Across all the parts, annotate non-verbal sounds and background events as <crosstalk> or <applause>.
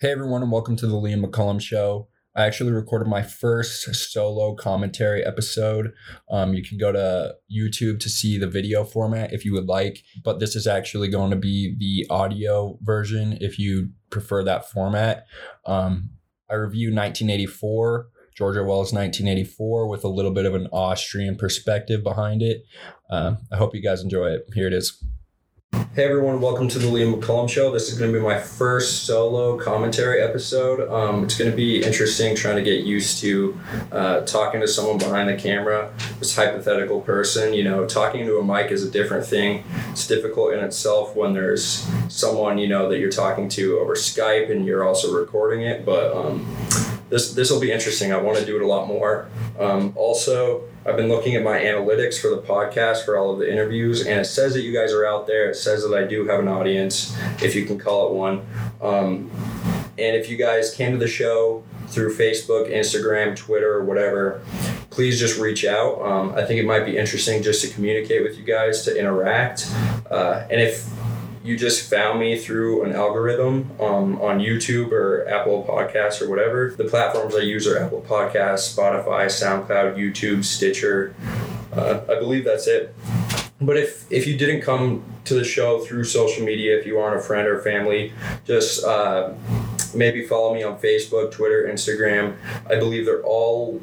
Hey everyone, and welcome to the Liam McCollum Show. I actually recorded my first solo commentary episode. Um, you can go to YouTube to see the video format if you would like, but this is actually going to be the audio version if you prefer that format. Um, I review 1984, George Orwell's 1984, with a little bit of an Austrian perspective behind it. Um, I hope you guys enjoy it. Here it is. Hey everyone, welcome to the Liam McCullum Show. This is going to be my first solo commentary episode. Um, it's going to be interesting trying to get used to uh, talking to someone behind the camera, this hypothetical person. You know, talking to a mic is a different thing. It's difficult in itself when there's someone, you know, that you're talking to over Skype and you're also recording it. But um, this this will be interesting. I want to do it a lot more. Um, also, I've been looking at my analytics for the podcast for all of the interviews, and it says that you guys are out there. It says that I do have an audience, if you can call it one. Um, and if you guys came to the show through Facebook, Instagram, Twitter, whatever, please just reach out. Um, I think it might be interesting just to communicate with you guys, to interact. Uh, and if you just found me through an algorithm um, on YouTube or Apple Podcasts or whatever. The platforms I use are Apple Podcasts, Spotify, SoundCloud, YouTube, Stitcher. Uh, I believe that's it. But if if you didn't come to the show through social media, if you aren't a friend or family, just uh, maybe follow me on Facebook, Twitter, Instagram. I believe they're all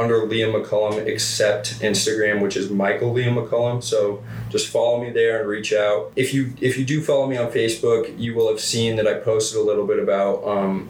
under Liam McCullum except Instagram, which is Michael Liam McCullum. So just follow me there and reach out. If you if you do follow me on Facebook, you will have seen that I posted a little bit about um,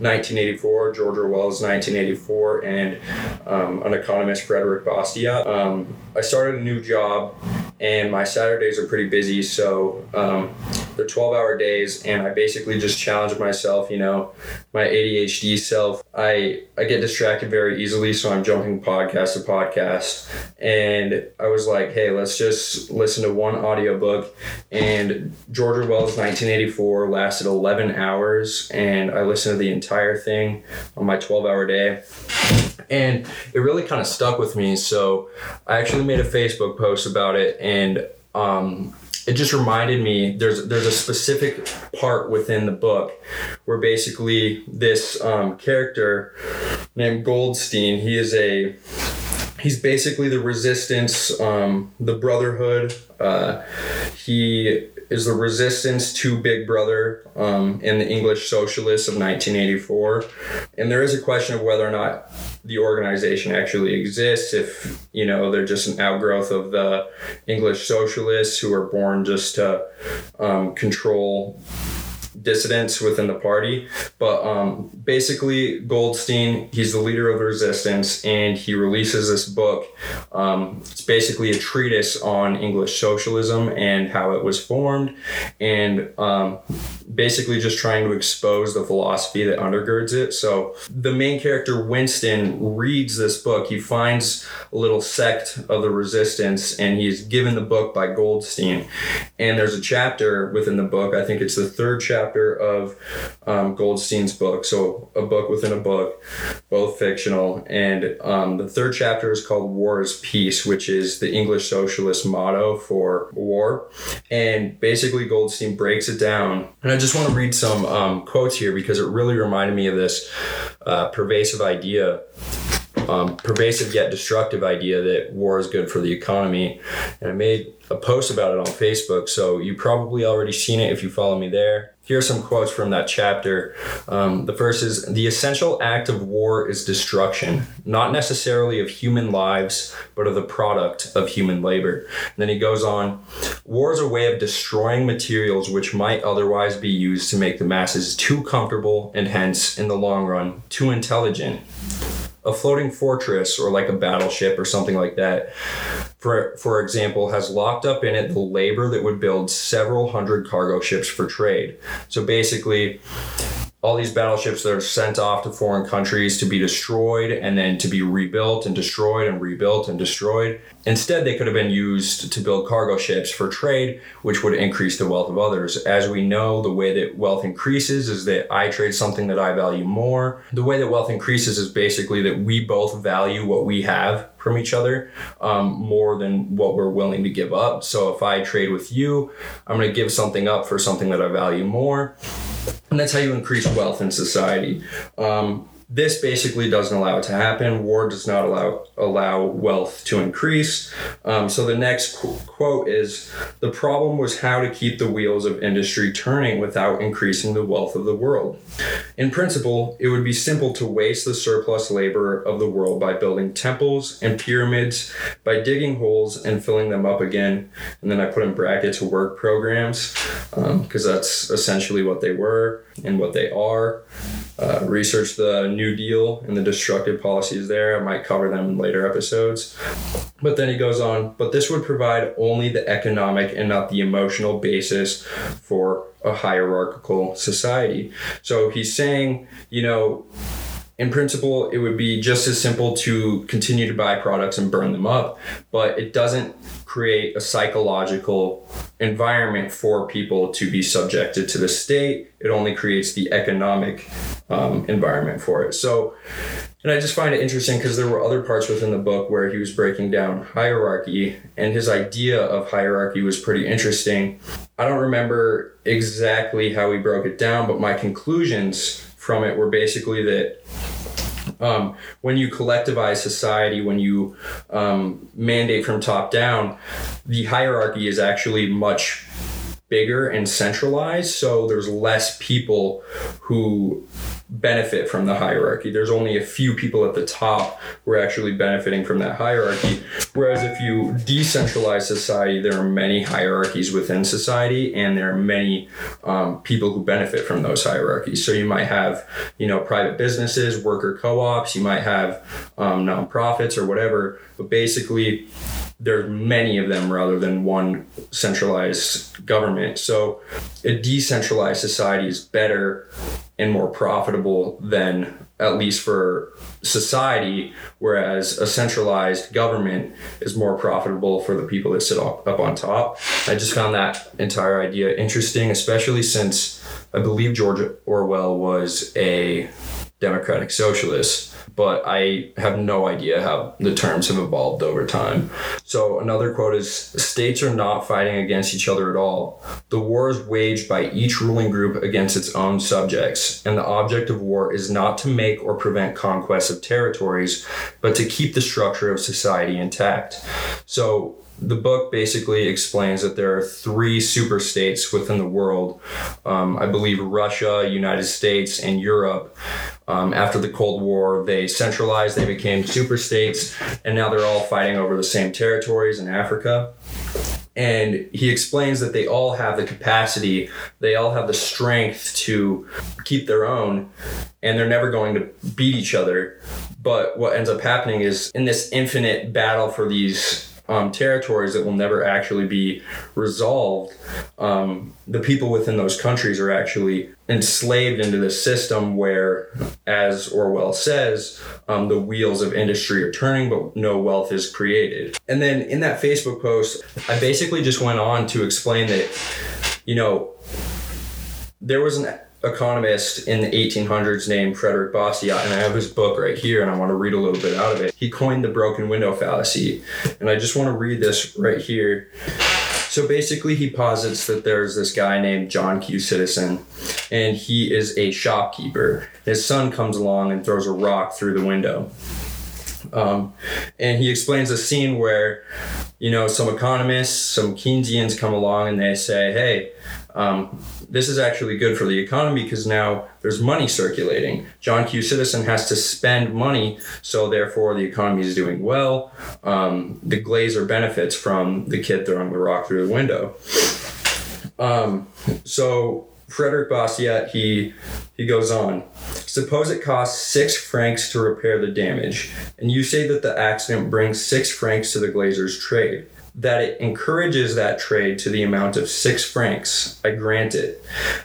1984, George Orwell's 1984, and um, an economist, Frédéric Bastiat. Um, I started a new job, and my Saturdays are pretty busy, so um, they're 12 hour days, and I basically just challenge myself, you know, my ADHD self. I, I get distracted very easily, so I'm jumping podcast to podcast. And I was like, hey, let's just listen to one audiobook. And George Orwell's 1984 lasted 11 hours, and I listened to the entire thing on my 12 hour day. And it really kind of stuck with me. So I actually made a Facebook post about it, and um, it just reminded me there's there's a specific part within the book where basically this um, character named Goldstein he is a he's basically the resistance um, the brotherhood. Uh, he is the resistance to Big Brother um, in the English Socialists of 1984. And there is a question of whether or not the organization actually exists, if, you know, they're just an outgrowth of the English Socialists who are born just to um, control dissidents within the party. But um, basically, Goldstein, he's the leader of the resistance, and he releases this book. Um, it's basically a treatise on English socialism and how it was formed, and um, basically just trying to expose the philosophy that undergirds it. So the main character, Winston, reads this book. He finds a little sect of the resistance, and he's given the book by Goldstein. And there's a chapter within the book, I think it's the third chapter chapter of um, Goldstein's book. So, a book within a book, both fictional. And um, the third chapter is called War is Peace, which is the English socialist motto for war. And basically, Goldstein breaks it down. And I just want to read some um, quotes here because it really reminded me of this uh, pervasive idea um, pervasive yet destructive idea that war is good for the economy. And I made a post about it on Facebook, so you probably already seen it if you follow me there. Here are some quotes from that chapter. Um, the first is The essential act of war is destruction, not necessarily of human lives, but of the product of human labor. And then he goes on War is a way of destroying materials which might otherwise be used to make the masses too comfortable and hence, in the long run, too intelligent a floating fortress or like a battleship or something like that for for example has locked up in it the labor that would build several hundred cargo ships for trade. So basically all these battleships that are sent off to foreign countries to be destroyed and then to be rebuilt and destroyed and rebuilt and destroyed. Instead, they could have been used to build cargo ships for trade, which would increase the wealth of others. As we know, the way that wealth increases is that I trade something that I value more. The way that wealth increases is basically that we both value what we have from each other um, more than what we're willing to give up. So if I trade with you, I'm going to give something up for something that I value more and that's how you increase wealth in society. Um, this basically doesn't allow it to happen. War does not allow allow wealth to increase. Um, so the next qu- quote is: "The problem was how to keep the wheels of industry turning without increasing the wealth of the world. In principle, it would be simple to waste the surplus labor of the world by building temples and pyramids, by digging holes and filling them up again. And then I put in brackets work programs because um, that's essentially what they were and what they are." Uh, research the New Deal and the destructive policies there. I might cover them in later episodes. But then he goes on, but this would provide only the economic and not the emotional basis for a hierarchical society. So he's saying, you know, in principle, it would be just as simple to continue to buy products and burn them up, but it doesn't create a psychological environment for people to be subjected to the state. It only creates the economic um, environment for it. So, and I just find it interesting because there were other parts within the book where he was breaking down hierarchy, and his idea of hierarchy was pretty interesting. I don't remember exactly how he broke it down, but my conclusions from it were basically that um, when you collectivize society, when you um, mandate from top down, the hierarchy is actually much bigger and centralized. So there's less people who benefit from the hierarchy. There's only a few people at the top who are actually benefiting from that hierarchy. Whereas if you decentralize society, there are many hierarchies within society, and there are many um, people who benefit from those hierarchies. So you might have, you know, private businesses, worker co-ops. You might have um, nonprofits or whatever. But basically, there's many of them rather than one centralized government. So a decentralized society is better and more profitable than at least for society, whereas a centralized government is more profitable for the people that sit up, up on top. I just found that entire idea interesting, especially since I believe George Orwell was a democratic socialists, but I have no idea how the terms have evolved over time. So another quote is states are not fighting against each other at all. The war is waged by each ruling group against its own subjects, and the object of war is not to make or prevent conquest of territories, but to keep the structure of society intact. So the book basically explains that there are three super states within the world. Um, I believe Russia, United States, and Europe. Um, after the Cold War, they centralized, they became super states, and now they're all fighting over the same territories in Africa. And he explains that they all have the capacity, they all have the strength to keep their own, and they're never going to beat each other. But what ends up happening is in this infinite battle for these um, territories that will never actually be resolved, um, the people within those countries are actually enslaved into this system where, as Orwell says, um, the wheels of industry are turning, but no wealth is created. And then in that Facebook post, I basically just went on to explain that, you know, there was an economist in the 1800s named Frédéric Bastiat, and I have his book right here, and I want to read a little bit out of it. He coined the broken window fallacy, and I just want to read this right here. So basically, he posits that there's this guy named John Q. Citizen, and he is a shopkeeper. His son comes along and throws a rock through the window. Um, and he explains a scene where, you know, some economists, some Keynesians come along and they say, hey, um, this is actually good for the economy because now there's money circulating. John Q. Citizen has to spend money, so therefore the economy is doing well. Um, the glazier benefits from the kid throwing the rock through the window. Um, so Frédéric Bastiat, he he goes on. Suppose it costs six francs to repair the damage, and you say that the accident brings six francs to the glazier's trade that it encourages that trade to the amount of six francs. I grant it.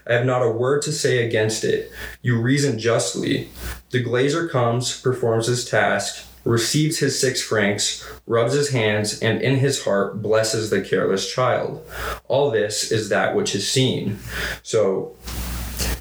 I have not a word to say against it. You reason justly. The glazier comes, performs his task, receives his six francs, rubs his hands, and in his heart blesses the careless child. All this is that which is seen. So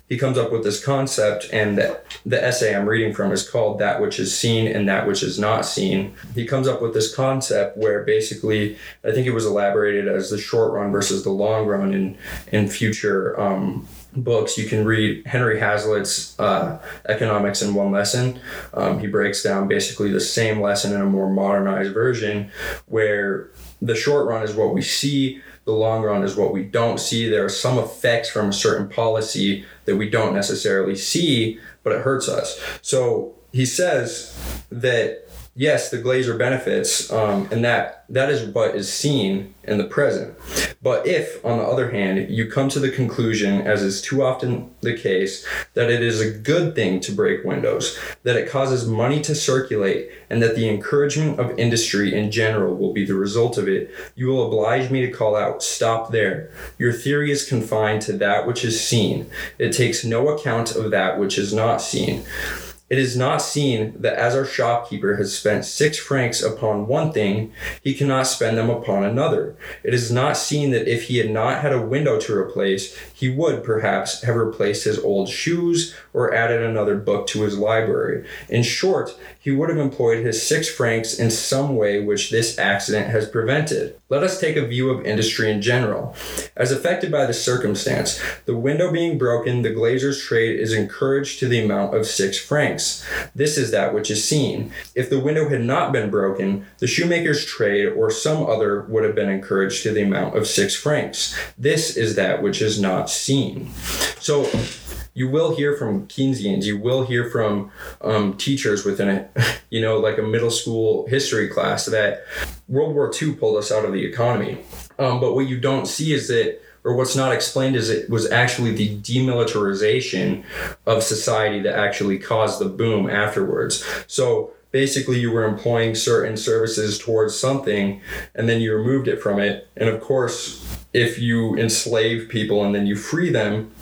he comes up with this concept, and the, the essay I'm reading from is called That Which Is Seen and That Which Is Not Seen. He comes up with this concept where basically, I think it was elaborated as the short run versus the long run in, in future um, books, you can read Henry Hazlitt's uh, Economics in One Lesson. Um, he breaks down basically the same lesson in a more modernized version where the short run is what we see, the long run is what we don't see. There are some effects from a certain policy that we don't necessarily see, but it hurts us. So he says that yes, the glazier benefits, um, and that that is what is seen in the present. But if, on the other hand, you come to the conclusion, as is too often the case, that it is a good thing to break windows, that it causes money to circulate, and that the encouragement of industry in general will be the result of it, you will oblige me to call out, stop there. Your theory is confined to that which is seen. It takes no account of that which is not seen. It is not seen that as our shopkeeper has spent six francs upon one thing, he cannot spend them upon another. It is not seen that if he had not had a window to replace, he would perhaps have replaced his old shoes or added another book to his library. In short, he would have employed his six francs in some way which this accident has prevented. Let us take a view of industry in general. As affected by the circumstance, the window being broken, the glazier's trade is encouraged to the amount of six francs. This is that which is seen. If the window had not been broken, the shoemaker's trade or some other would have been encouraged to the amount of six francs. This is that which is not seen. So, you will hear from Keynesians, you will hear from um, teachers within a, <laughs> you know, like a middle school history class that World War II pulled us out of the economy. Um, but what you don't see is that, or what's not explained is it was actually the demilitarization of society that actually caused the boom afterwards. So basically you were employing certain services towards something and then you removed it from it. And of course, if you enslave people and then you free them,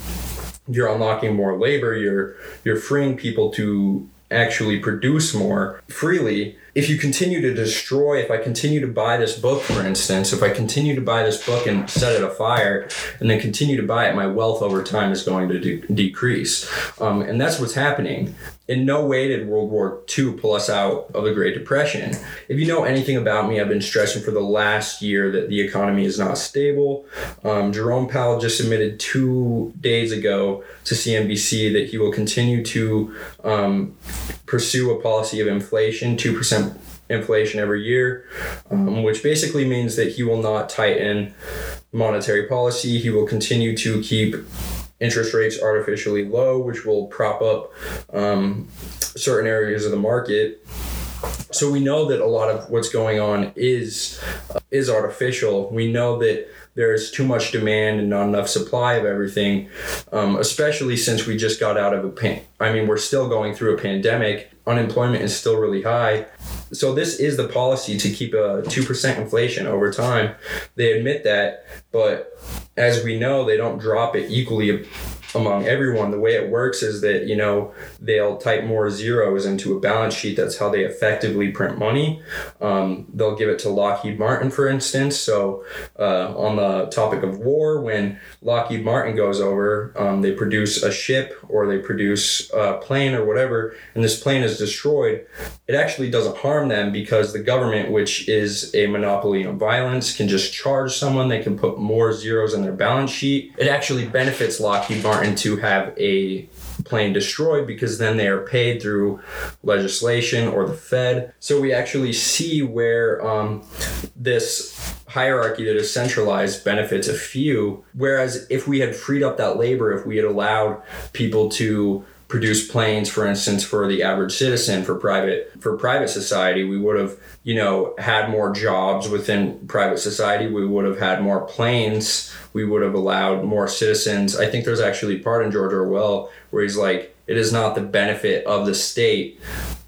you're unlocking more labor you're you're freeing people to actually produce more freely if you continue to destroy if i continue to buy this book for instance if i continue to buy this book and set it afire and then continue to buy it my wealth over time is going to de- decrease um, and that's what's happening in no way did World War II pull us out of the Great Depression. If you know anything about me, I've been stressing for the last year that the economy is not stable. Um, Jerome Powell just admitted two days ago to CNBC that he will continue to um, pursue a policy of inflation, 2% inflation every year, um, which basically means that he will not tighten monetary policy. He will continue to keep interest rates artificially low, which will prop up um, certain areas of the market. So we know that a lot of what's going on is uh, is artificial. We know that there's too much demand and not enough supply of everything, um, especially since we just got out of a pan. I mean, we're still going through a pandemic. Unemployment is still really high. So this is the policy to keep a two percent inflation over time. They admit that, but as we know, they don't drop it equally among everyone. The way it works is that, you know, they'll type more zeros into a balance sheet. That's how they effectively print money. Um, they'll give it to Lockheed Martin, for instance. So, uh, on the topic of war, when Lockheed Martin goes over, um, they produce a ship or they produce a plane or whatever, and this plane is destroyed. It actually doesn't harm them because the government, which is a monopoly on violence, can just charge someone. They can put more zeros in their balance sheet. It actually benefits Lockheed Martin Martin to have a plane destroyed because then they are paid through legislation or the Fed. So we actually see where um, this hierarchy that is centralized benefits a few. Whereas if we had freed up that labor, if we had allowed people to produce planes for instance for the average citizen for private for private society we would have you know had more jobs within private society. We would have had more planes. We would have allowed more citizens. I think there's actually part in george orwell where he's like it is not the benefit of the state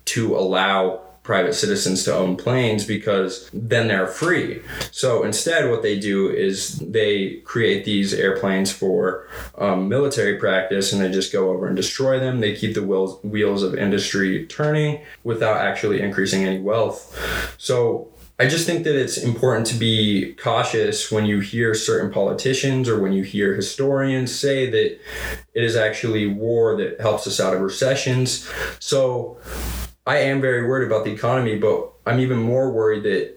to allow private citizens to own planes because then they're free. So instead, what they do is they create these airplanes for um, military practice and they just go over and destroy them. They keep the wheels, wheels of industry turning without actually increasing any wealth. So I just think that it's important to be cautious when you hear certain politicians or when you hear historians say that it is actually war that helps us out of recessions. So I am very worried about the economy, but I'm even more worried that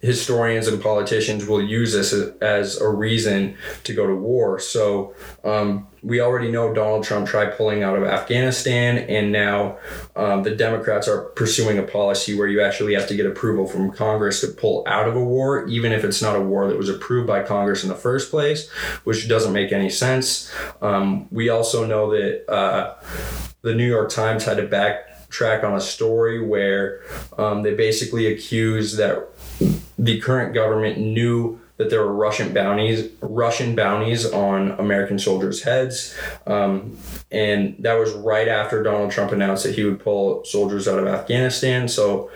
historians and politicians will use this as a reason to go to war. So um, we already know Donald Trump tried pulling out of Afghanistan, and now um, the Democrats are pursuing a policy where you actually have to get approval from Congress to pull out of a war, even if it's not a war that was approved by Congress in the first place, which doesn't make any sense. Um, we also know that uh, the New York Times had to backtrack on a story where um, they basically accused that the current government knew that there were Russian bounties, Russian bounties on American soldiers' heads, um, and that was right after Donald Trump announced that he would pull soldiers out of Afghanistan. So,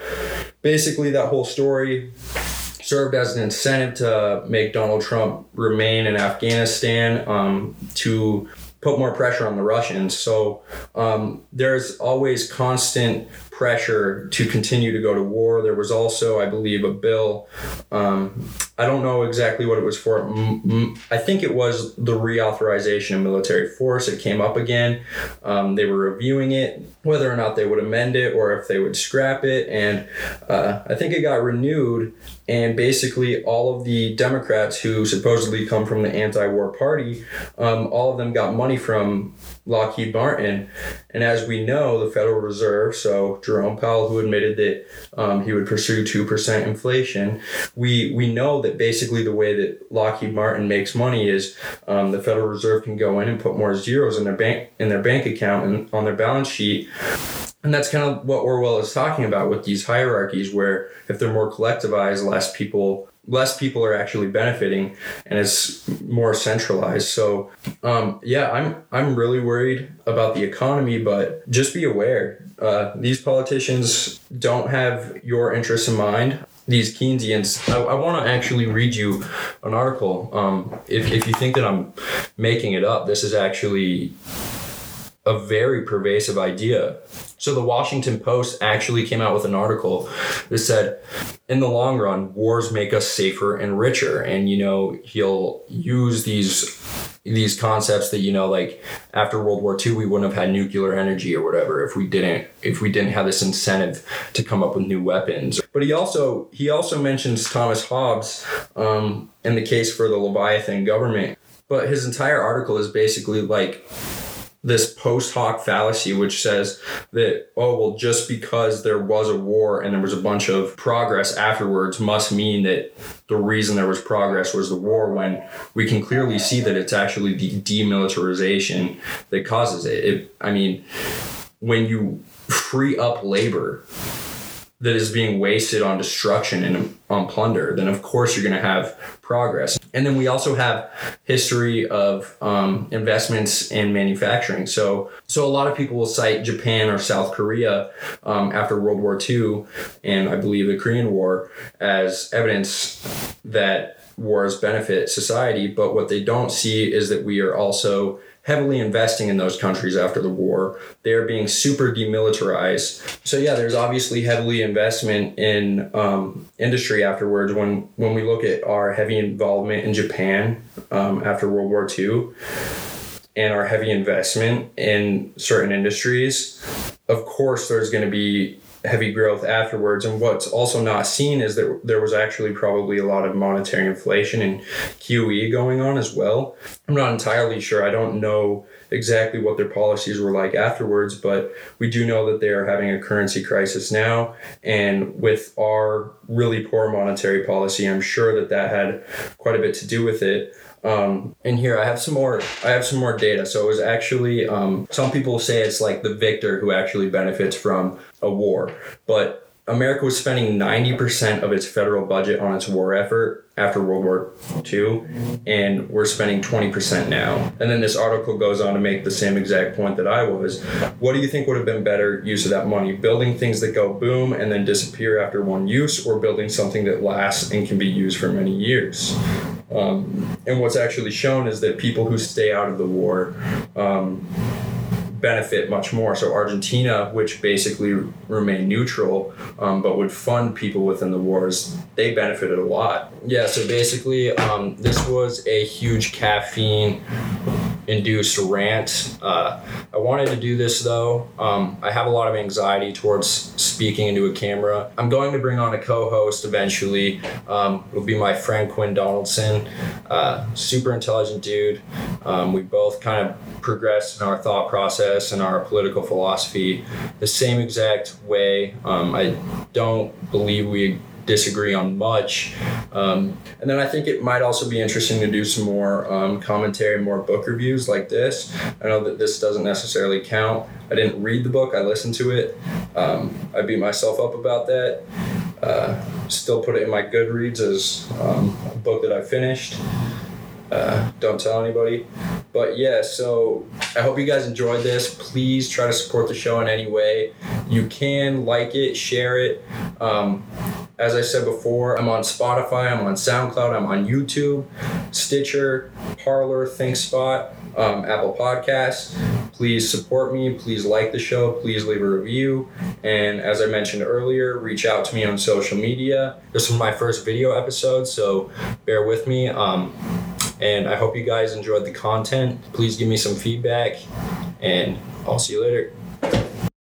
basically, that whole story served as an incentive to make Donald Trump remain in Afghanistan um, to put more pressure on the Russians. So um, there's always constant pressure to continue to go to war. There was also, I believe, a bill. Um, I don't know exactly what it was for. I think it was the reauthorization of military force. It came up again. Um, they were reviewing it, whether or not they would amend it or if they would scrap it. And uh, I think it got renewed. And basically, all of the Democrats who supposedly come from the anti war party, um, all of them got money from Lockheed Martin. And as we know, the Federal Reserve, so Jerome Powell, who admitted that um, he would pursue 2% inflation, we, we know that basically the way that Lockheed Martin makes money is um, the Federal Reserve can go in and put more zeros in their bank in their bank account and on their balance sheet. And that's kind of what Orwell is talking about with these hierarchies, where if they're more collectivized, less people less people are actually benefiting and it's more centralized so um, yeah i'm i'm really worried about the economy but just be aware uh, these politicians don't have your interests in mind these Keynesians. I, I want to actually read you an article. Um, if, if you think that I'm making it up, this is actually a very pervasive idea. So the Washington Post actually came out with an article that said, in the long run, wars make us safer and richer. And you know, he'll use these these concepts that you know, like after World War II, we wouldn't have had nuclear energy or whatever if we didn't if we didn't have this incentive to come up with new weapons. But he also he also mentions Thomas Hobbes um, in the case for the Leviathan government. But his entire article is basically like this post hoc fallacy which says that oh well just because there was a war and there was a bunch of progress afterwards must mean that the reason there was progress was the war when we can clearly see that it's actually the demilitarization that causes it, it i mean when you free up labor that is being wasted on destruction and on plunder, then of course you're going to have progress. And then we also have history of um, investments in manufacturing. So, so a lot of people will cite Japan or South Korea um, after World War II and I believe the Korean War as evidence that wars benefit society. But what they don't see is that we are also heavily investing in those countries after the war. They're being super demilitarized. So yeah, there's obviously heavily investment in um, industry afterwards. When when we look at our heavy involvement in Japan um, after World War II and our heavy investment in certain industries, of course there's going to be heavy growth afterwards. And what's also not seen is that there was actually probably a lot of monetary inflation and QE going on as well. I'm not entirely sure. I don't know exactly what their policies were like afterwards, but we do know that they are having a currency crisis now. And with our really poor monetary policy, I'm sure that that had quite a bit to do with it. Um, and here I have some more. I have some more data. So it was actually um, some people say it's like the victor who actually benefits from a war, but America was spending 90% of its federal budget on its war effort after World War II, and we're spending 20% now. And then this article goes on to make the same exact point that I was. What do you think would have been better use of that money? Building things that go boom and then disappear after one use, or building something that lasts and can be used for many years? Um, and what's actually shown is that people who stay out of the war um, benefit much more. So Argentina, which basically remained neutral, um, but would fund people within the wars, they benefited a lot. Yeah. So basically, um, this was a huge caffeine induced rant. Uh, I wanted to do this though. Um, I have a lot of anxiety towards speaking into a camera. I'm going to bring on a co host eventually. Um, it'll be my friend Quinn Donaldson. Uh, super intelligent dude. Um, we both kind of progressed in our thought process and our political philosophy the same exact way. Um, I don't believe we disagree on much. Um, and then I think it might also be interesting to do some more um, commentary, more book reviews like this. I know that this doesn't necessarily count. I didn't read the book, I listened to it. Um, I beat myself up about that. Uh, still put it in my Goodreads as um, a book that I finished. Uh, don't tell anybody. But yeah, so I hope you guys enjoyed this. Please try to support the show in any way. You can like it, share it. Um, as I said before, I'm on Spotify, I'm on SoundCloud, I'm on YouTube, Stitcher, Parler, ThinkSpot, um, Apple Podcasts. Please support me. Please like the show. Please leave a review. And as I mentioned earlier, reach out to me on social media. This was my first video episode, so bear with me. Um, and I hope you guys enjoyed the content. Please give me some feedback, and I'll see you later.